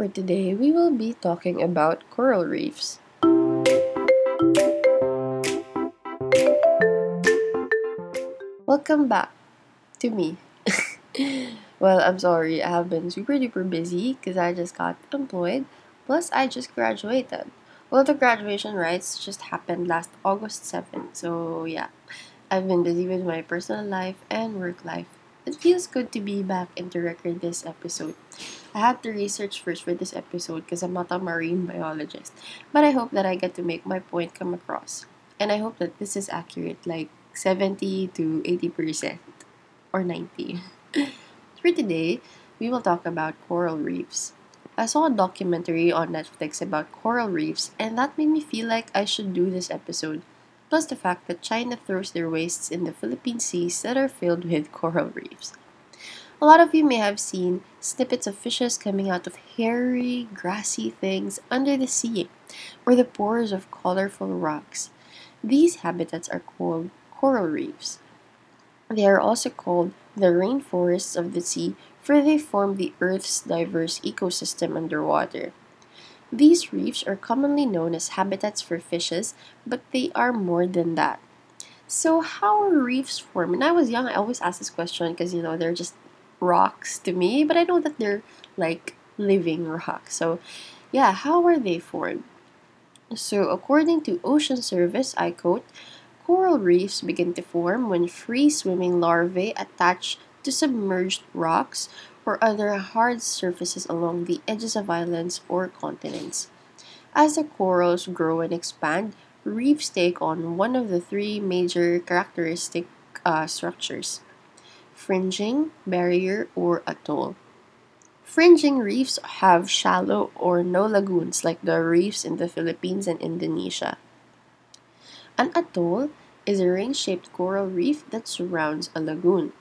for today, we will be talking about coral reefs. Welcome back to me. well, I'm sorry, I have been super duper busy because I just got employed, plus, I just graduated. Well, the graduation rites just happened last August 7th, so yeah, I've been busy with my personal life and work life. It feels good to be back and to record this episode. I had to research first for this episode because I'm not a marine biologist, but I hope that I get to make my point come across. And I hope that this is accurate, like 70 to 80% or 90. for today, we will talk about coral reefs. I saw a documentary on Netflix about coral reefs, and that made me feel like I should do this episode plus the fact that China throws their wastes in the Philippine seas that are filled with coral reefs. A lot of you may have seen snippets of fishes coming out of hairy, grassy things under the sea, or the pores of colorful rocks. These habitats are called coral reefs. They are also called the rainforests of the sea, for they form the Earth's diverse ecosystem underwater. These reefs are commonly known as habitats for fishes, but they are more than that. So, how are reefs formed? When I was young, I always asked this question because you know they're just rocks to me, but I know that they're like living rocks. So, yeah, how are they formed? So, according to Ocean Service, I quote, coral reefs begin to form when free swimming larvae attach to submerged rocks or other hard surfaces along the edges of islands or continents. As the corals grow and expand, reefs take on one of the three major characteristic uh, structures fringing, barrier, or atoll. Fringing reefs have shallow or no lagoons like the reefs in the Philippines and Indonesia. An atoll is a ring shaped coral reef that surrounds a lagoon.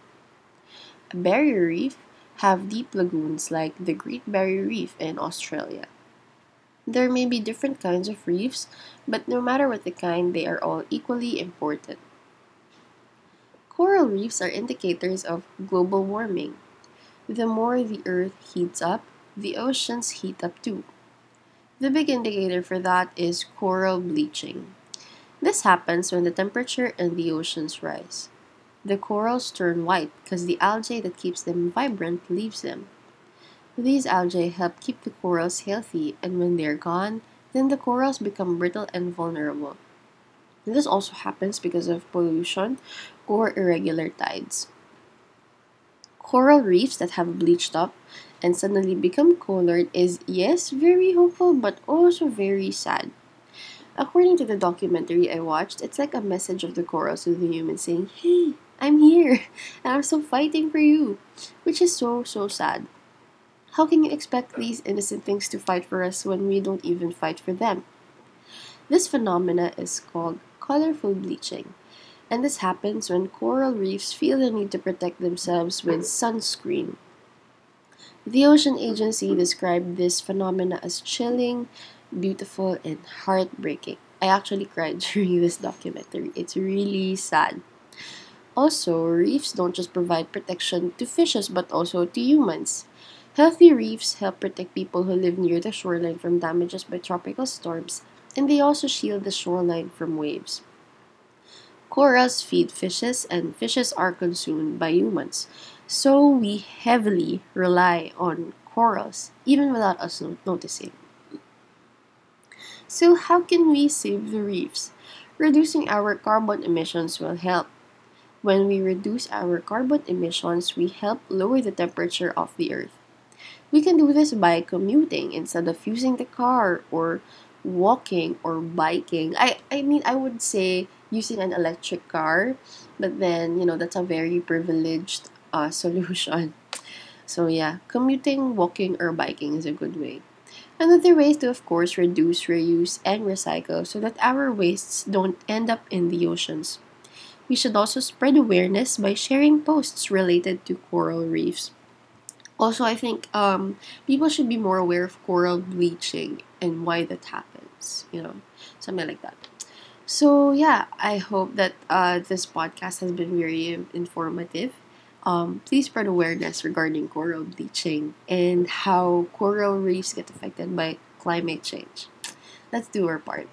A barrier reef have deep lagoons like the Great Barrier Reef in Australia. There may be different kinds of reefs, but no matter what the kind, they are all equally important. Coral reefs are indicators of global warming. The more the Earth heats up, the oceans heat up too. The big indicator for that is coral bleaching. This happens when the temperature in the oceans rise. The corals turn white because the algae that keeps them vibrant leaves them. These algae help keep the corals healthy, and when they're gone, then the corals become brittle and vulnerable. This also happens because of pollution or irregular tides. Coral reefs that have bleached up and suddenly become colored is, yes, very hopeful, but also very sad. According to the documentary I watched, it's like a message of the corals to the humans saying, Hey, I'm here and I'm still fighting for you, which is so, so sad. How can you expect these innocent things to fight for us when we don't even fight for them? This phenomena is called colorful bleaching, and this happens when coral reefs feel the need to protect themselves with sunscreen. The Ocean Agency described this phenomena as chilling, beautiful, and heartbreaking. I actually cried during this documentary. It's really sad. Also, reefs don't just provide protection to fishes but also to humans. Healthy reefs help protect people who live near the shoreline from damages by tropical storms, and they also shield the shoreline from waves. Corals feed fishes, and fishes are consumed by humans. So we heavily rely on corals, even without us noticing. So, how can we save the reefs? Reducing our carbon emissions will help. When we reduce our carbon emissions, we help lower the temperature of the earth. We can do this by commuting instead of using the car or walking or biking. I, I mean, I would say using an electric car, but then, you know, that's a very privileged uh, solution. So, yeah, commuting, walking, or biking is a good way. Another way is to, of course, reduce, reuse, and recycle so that our wastes don't end up in the oceans. We should also spread awareness by sharing posts related to coral reefs. Also, I think um, people should be more aware of coral bleaching and why that happens, you know, something like that. So, yeah, I hope that uh, this podcast has been very informative. um, please spread awareness regarding coral bleaching and how coral reefs get affected by climate change. Let's do our part.